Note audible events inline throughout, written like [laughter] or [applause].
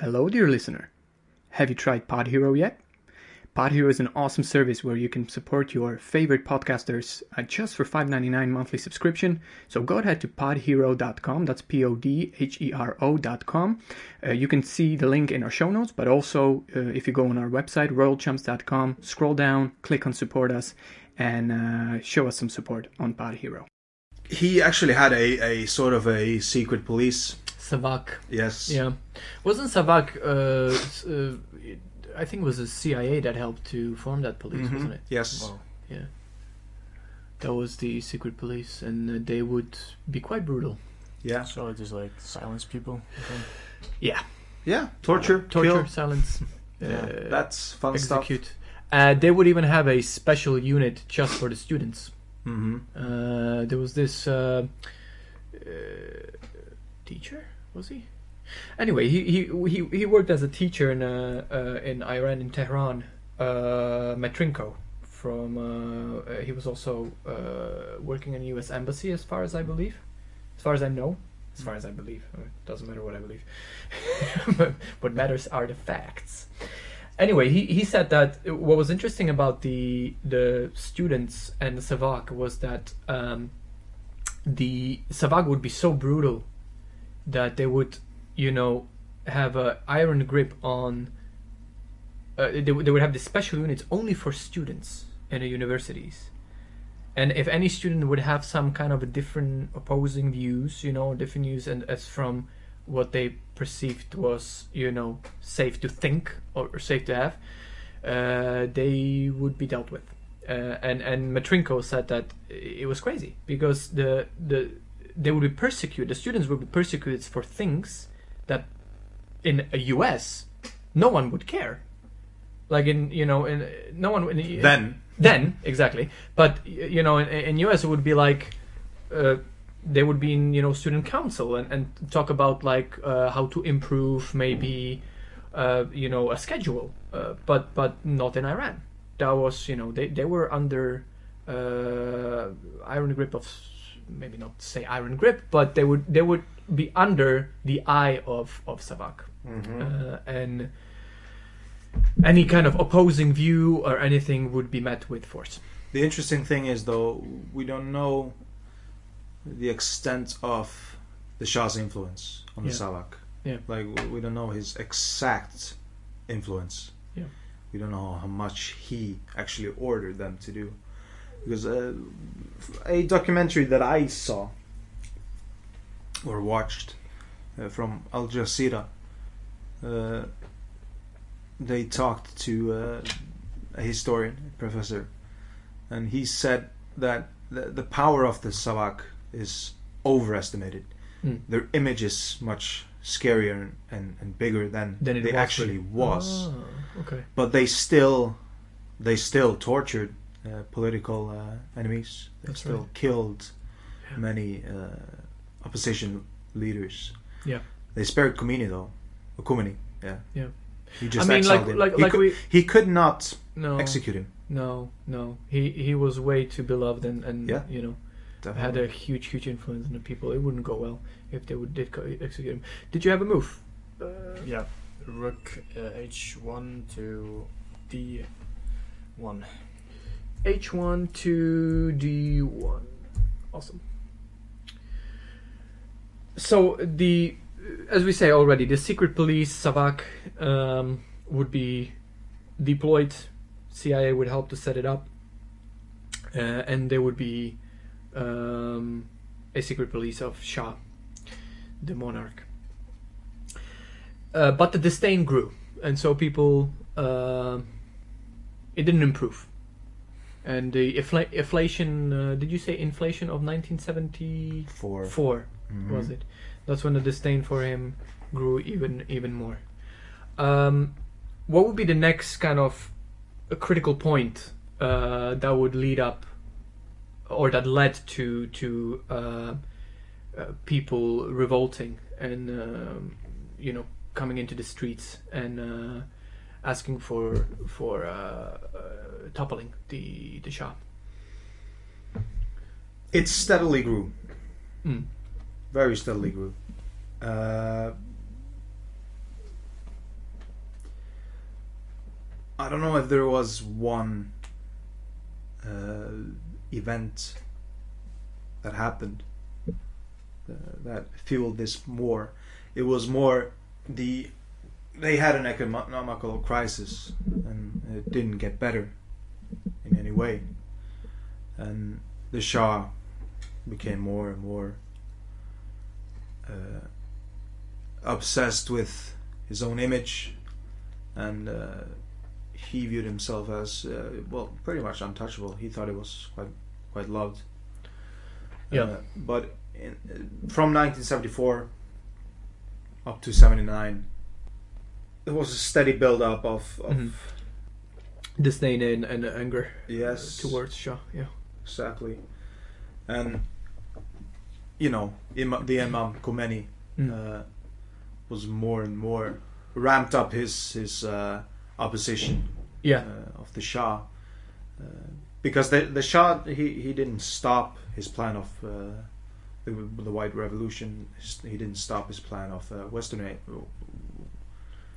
Hello, dear listener. Have you tried Pod Hero yet? Pod Hero is an awesome service where you can support your favorite podcasters uh, just for $5.99 monthly subscription. So go ahead to podhero.com. That's P O D H E R O.com. Uh, you can see the link in our show notes, but also uh, if you go on our website, royalchumps.com, scroll down, click on support us, and uh, show us some support on Pod Hero. He actually had a, a sort of a secret police. Savak. Yes. Yeah, wasn't Savak? Uh, uh, I think it was the CIA that helped to form that police, Mhm. wasn't it? Yes. Wow. Yeah. That was the secret police, and uh, they would be quite brutal. Yeah. So just like silence people. Yeah, Yeah. Torture. torture, Kill. silence, [laughs] Yeah, uh, That's fun stuff. execute. Uh, they would even have a special unit just for the students. Mm-hmm. Uh, there was this uh, uh, teacher, was he? Anyway, he, he he he worked as a teacher in uh, uh, in Iran in Tehran. Uh, Matrinko from uh, uh, he was also uh, working in the U.S. embassy, as far as I believe, as far as I know, as far as I believe. Uh, It doesn't matter what I believe. [laughs] what matters are the facts. Anyway, he, he said that what was interesting about the the students and the Savak was that um, the Savak would be so brutal that they would, you know, have a iron grip on. Uh, they, would- they would have the special units only for students in the universities, and if any student would have some kind of a different opposing views, you know, different views, and as from what they perceived was, you know, safe to think or, or safe to have, uh, they would be dealt with. Uh, and and Matrinko said that it was crazy because the the they would be persecuted. The students would be persecuted for things that in a U.S. no one would care. Like in you know in no one in, Then. then exactly but you know in, in us it would be like uh, they would be in you know student council and, and talk about like uh, how to improve maybe uh, you know a schedule uh, but but not in iran that was you know they, they were under uh, iron grip of maybe not say iron grip but they would they would be under the eye of of savak Mm-hmm. uh, and any kind of opposing view or anything would be met with force. The interesting thing is, though, we don't know the extent of the Shah's influence on the Yeah. Savak. Yeah. Like, we- we don't know his exact influence. Yeah. We don't know how much he actually ordered them to do. Because uh, a documentary that I saw or watched uh, from Al Jazeera, uh, they talked to uh, a historian, a professor, and he said that the, the power of the Savak is overestimated. Mm. Their image is much scarier and, and, bigger than Then it they was actually really- was. Ah, okay. But they still, they still tortured uh, political uh, enemies. They That's still right. killed Yeah. many uh, opposition leaders. Yeah. They spared Khomeini though. Khomeini, yeah. Yeah. He just I mean, like exiled him. like he, like could, we he could not no execute him. no no he he was way too beloved and and Yeah. you know Definitely. had a huge huge influence on the people. It wouldn't go well if they would did execute him. Did you have a move? Uh, Yeah. Rook uh, H1 to D1. H1 to D1. Awesome. So the, as we say already, the secret police Savak um, would be deployed. CIA would help to set it up, uh, and there would be um, a secret police of Shah, the monarch. Uh, but the disdain grew, and so people. Uh, it didn't improve and the infl- inflation uh, did you say inflation of 1974 For Mhm. was it? That's when the disdain for him grew even even more. Um, what would be the next kind of a critical point uh, that would lead up or that led to to uh, uh, people revolting and um, you know coming into the streets and uh, asking for for uh, uh, toppling the the Shah. It steadily grew, Mm. very steadily grew. Uh, I don't know if there was one uh, event that happened uh, that fueled this more. It was more the they had an economical crisis and it didn't get better in any way, and the Shah became more and more uh, obsessed with his own image and uh, he viewed himself as uh, well pretty much untouchable. He thought he was quite quite loved. Yeah. Uh, but in, from 1974 up to 79 there was a steady build up of, of Mhm. Disdain and, and anger yes towards Shah. Yeah. exactly and you know Imam, the Imam Khomeini Mm. uh, was more and more ramped up his his uh, opposition yeah. uh, of the Shah uh, because the the Shah he, he didn't stop his plan of uh, the, the White Revolution he didn't stop his plan of uh, Western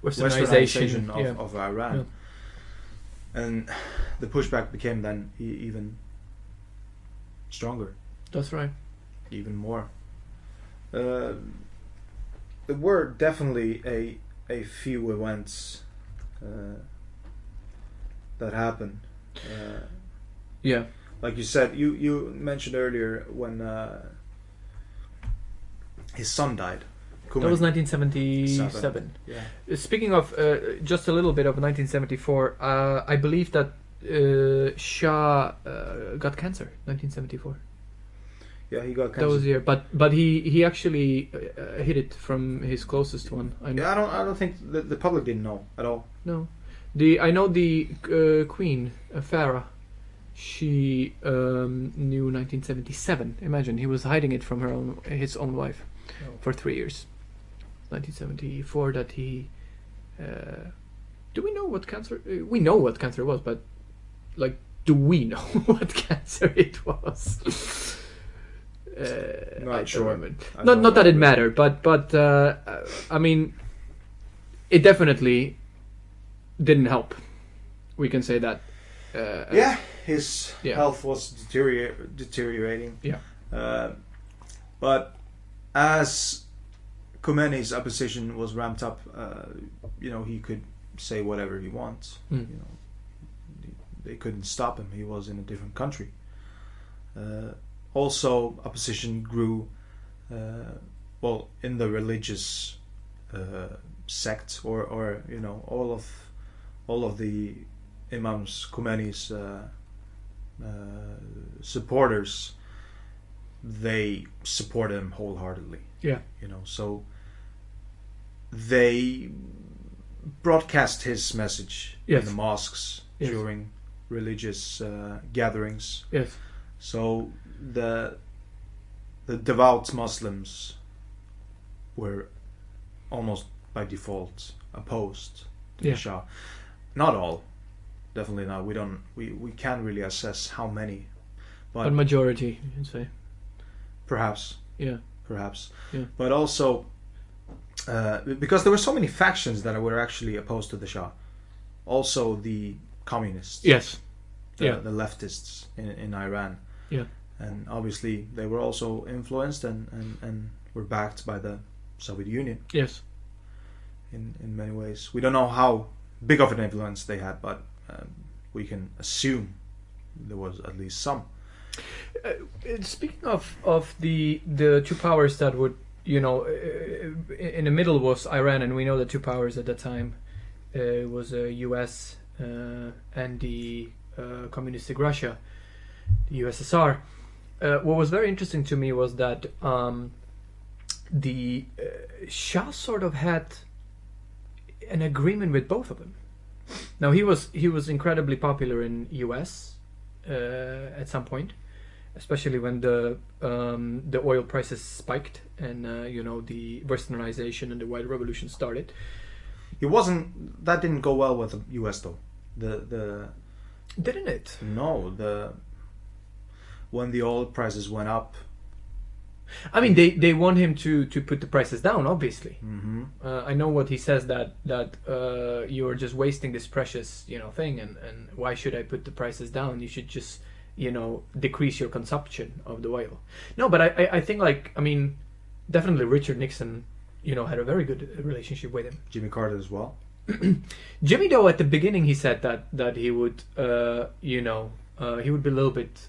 Westernization. westernization of, yeah. of Iran and the pushback became then even stronger That's right. even more. Uh, there were definitely a a few events uh, that happened. Uh, Yeah. like you said, you you mentioned earlier when uh, his son died. That was Khomeini. 1977. Yeah. Uh, Speaking of uh, just a little bit of 1974, uh, I believe that uh, Shah uh, got cancer 1974. Yeah, he got cancer. That was the year, but but he he actually uh, hit it from his closest one. I know. Yeah, I don't I don't think the, the public didn't know at all. No, the I know the uh, Queen uh, Farah. She um, knew 1977. Imagine he was hiding it from her own his own wife for three years. 1974 that he. Uh, do we know what cancer? Uh, we know what cancer was, but like, do we [laughs] know what cancer it was? Uh, Not I sure. Not not that it mattered, but but uh, I mean, it definitely didn't help. We can say that. Uh, Yeah, his Yeah. health was deteriora- deteriorating. Yeah. Uh, but as Khomeini's opposition was ramped up, uh, you know, he could say whatever he wants. Mm. You know, they couldn't stop him. He was in a different country. Uh, also, opposition grew. Uh, well, in the religious uh, sect, or, or you know, all of all of the imams Khomeini's uh, uh, supporters, they support him wholeheartedly. Yeah. You know, so they broadcast his message Yes. in the mosques Yes. during religious uh, gatherings. Yes. So the the devout Muslims were almost by default opposed to Yeah. the Shah. Not all, definitely not. We don't. We, we can't really assess how many, but, But majority, you'd say. perhaps, Yeah. perhaps. Yeah. But also, uh, because there were so many factions that were actually opposed to the Shah. Also, the communists. Yes. the, Yeah. the leftists in, in Iran. Yeah. And obviously they were also influenced and, and, and were backed by the Soviet Union Yes. in, in many ways. We don't know how big of an influence they had, but um, we can assume there was at least some. Uh, speaking of of the the two powers that would you know uh, in the middle was Iran and we know the two powers at that time uh, was uh, U.S. Uh, and the uh, communistic Russia, the USSR. Uh, what was very interesting to me was that um, the uh, Shah sort of had an agreement with both of them. Now he was he was incredibly popular in U.S. Uh, at some point, especially when the um, the oil prices spiked and uh, you know the westernization and the white revolution started. It wasn't that didn't go well with the U.S. though. The the Didn't it? no the when the oil prices went up, I mean, they, they want him to, to put the prices down, obviously. Mm-hmm. Uh, I know what he says that that uh, you're just wasting this precious you know thing, and, and why should I put the prices down? You should just you know decrease your consumption of the oil. No, but I, I, think like I mean, definitely Richard Nixon, you know, had a very good relationship with him. Jimmy Carter as well. [clears throat] Jimmy, though, at the beginning, he said that that he would, uh, you know, uh, he would be a little bit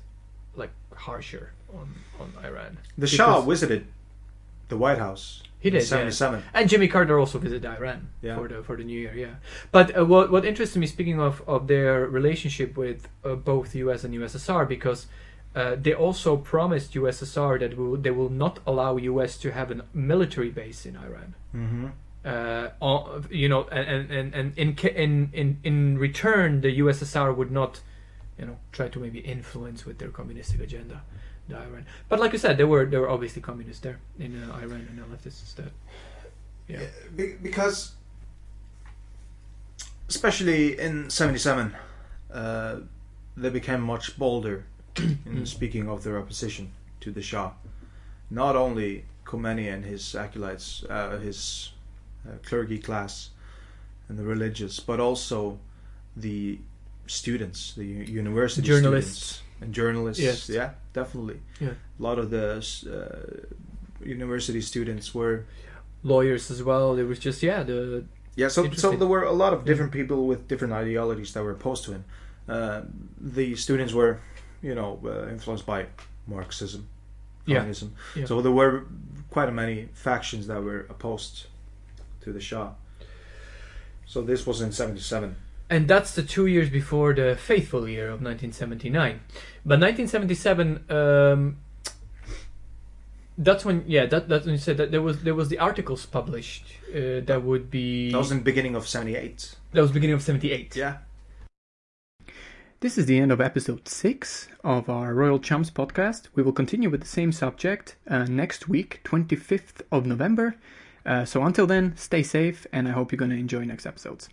like harsher on on Iran. The Shah visited the White House. He in did, yeah. Seventy-seven. And Jimmy Carter also visited Iran Yeah. for the for the New Year. Yeah, but uh, what what interests me, speaking of of their relationship with uh, both U.S. and USSR, because uh, they also promised USSR that will, they will not allow U.S. to have a military base in Iran. Mm-hmm. Uh, you know, and and and in in in in return, the USSR would not, you know, try to maybe influence with their communistic agenda. Iran, but like you said, there were there were obviously communists there in uh, Iran and the leftists that, yeah. Be- because, especially in '77, uh, they became much bolder [clears throat] in speaking of their opposition to the Shah. Not only Khomeini and his acolytes, uh, his uh, clergy class, and the religious, but also the students, the university Journalists. students and journalists. Yes. Yeah, definitely. Yeah. A lot of the uh, university students were lawyers as well. There was just yeah the Yeah, so so there were a lot of different people with different ideologies that were opposed to him. Uh, the students were, you know, uh, influenced by Marxism, Yeah. communism. Yeah. So there were quite a many factions that were opposed to the Shah. So this was in '77. And that's the two years before the faithful year of 1979. But 1977, um, that's when yeah that that's when you said that there was there was the articles published uh, that would be That was in the beginning of '78. that was beginning of 78. Yeah. This is the end of episode 6 of our Royal Chums podcast. We will continue with the same subject uh, next week, 25th of November. Uh, so until then, stay safe, and I hope you're going to enjoy next episodes.